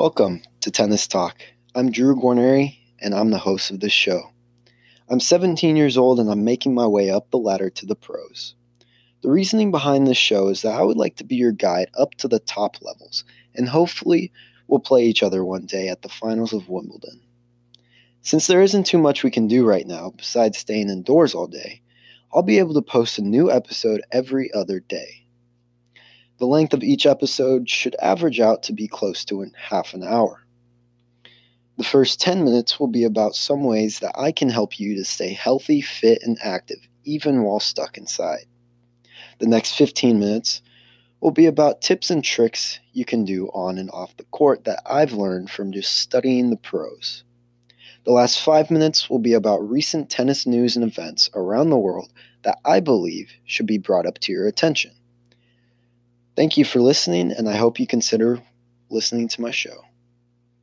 Welcome to Tennis Talk. I'm Drew Guarneri, and I'm the host of this show. I'm 17 years old and I'm making my way up the ladder to the pros. The reasoning behind this show is that I would like to be your guide up to the top levels, and hopefully, we'll play each other one day at the finals of Wimbledon. Since there isn't too much we can do right now besides staying indoors all day, I'll be able to post a new episode every other day. The length of each episode should average out to be close to an half an hour. The first 10 minutes will be about some ways that I can help you to stay healthy, fit, and active even while stuck inside. The next 15 minutes will be about tips and tricks you can do on and off the court that I've learned from just studying the pros. The last five minutes will be about recent tennis news and events around the world that I believe should be brought up to your attention. Thank you for listening, and I hope you consider listening to my show.